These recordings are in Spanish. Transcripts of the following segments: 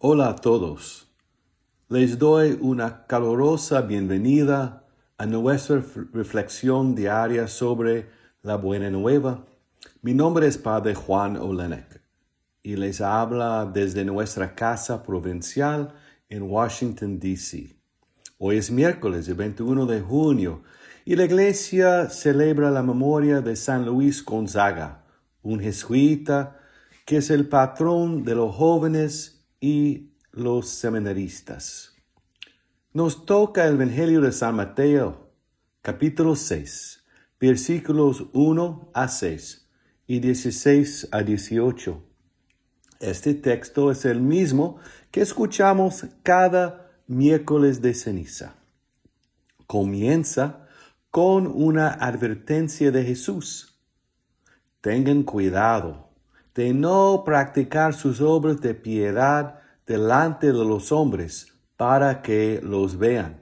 Hola a todos. Les doy una calurosa bienvenida a nuestra reflexión diaria sobre la buena nueva. Mi nombre es Padre Juan Olenek y les habla desde nuestra casa provincial en Washington, D.C. Hoy es miércoles, el 21 de junio, y la iglesia celebra la memoria de San Luis Gonzaga, un jesuita que es el patrón de los jóvenes y los seminaristas. Nos toca el Evangelio de San Mateo, capítulo 6, versículos 1 a 6 y 16 a 18. Este texto es el mismo que escuchamos cada miércoles de ceniza. Comienza con una advertencia de Jesús. Tengan cuidado de no practicar sus obras de piedad delante de los hombres para que los vean.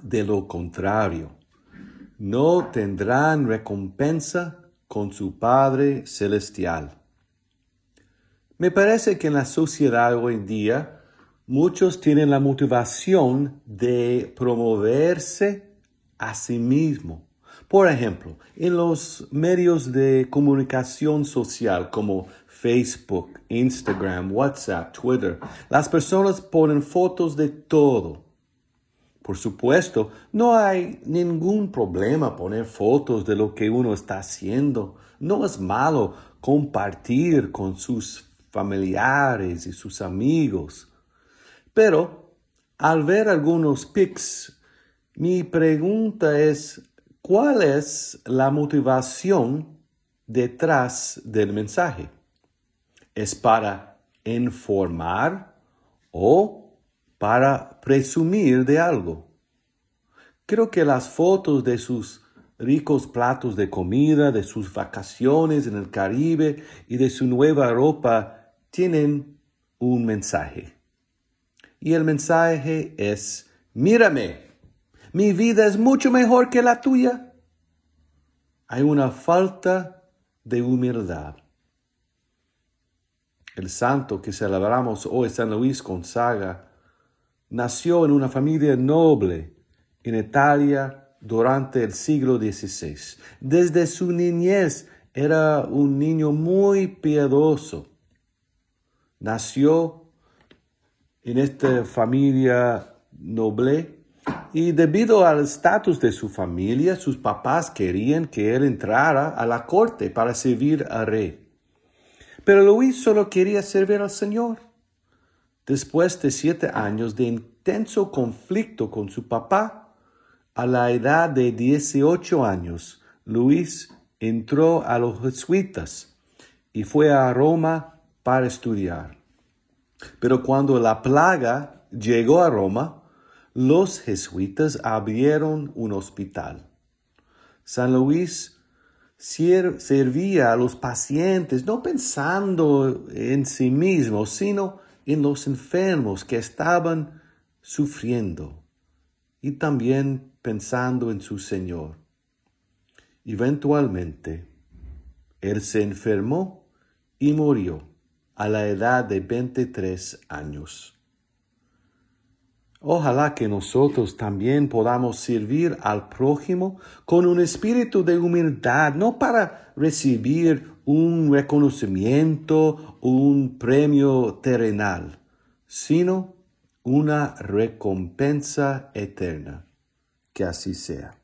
De lo contrario, no tendrán recompensa con su Padre Celestial. Me parece que en la sociedad hoy día muchos tienen la motivación de promoverse a sí mismo por ejemplo, en los medios de comunicación social como Facebook, Instagram, WhatsApp, Twitter, las personas ponen fotos de todo. Por supuesto, no hay ningún problema poner fotos de lo que uno está haciendo. No es malo compartir con sus familiares y sus amigos. Pero al ver algunos pics, mi pregunta es, ¿Cuál es la motivación detrás del mensaje? ¿Es para informar o para presumir de algo? Creo que las fotos de sus ricos platos de comida, de sus vacaciones en el Caribe y de su nueva ropa tienen un mensaje. Y el mensaje es, mírame, mi vida es mucho mejor que la tuya. Hay una falta de humildad. El santo que celebramos hoy, San Luis Gonzaga, nació en una familia noble en Italia durante el siglo XVI. Desde su niñez era un niño muy piadoso. Nació en esta familia noble y debido al estatus de su familia, sus papás querían que él entrara a la corte para servir al rey. Pero Luis solo quería servir al Señor. Después de siete años de intenso conflicto con su papá, a la edad de 18 años, Luis entró a los jesuitas y fue a Roma para estudiar. Pero cuando la plaga llegó a Roma, los jesuitas abrieron un hospital. San Luis servía a los pacientes no pensando en sí mismo, sino en los enfermos que estaban sufriendo y también pensando en su Señor. Eventualmente, él se enfermó y murió a la edad de 23 años. Ojalá que nosotros también podamos servir al prójimo con un espíritu de humildad, no para recibir un reconocimiento, un premio terrenal, sino una recompensa eterna. Que así sea.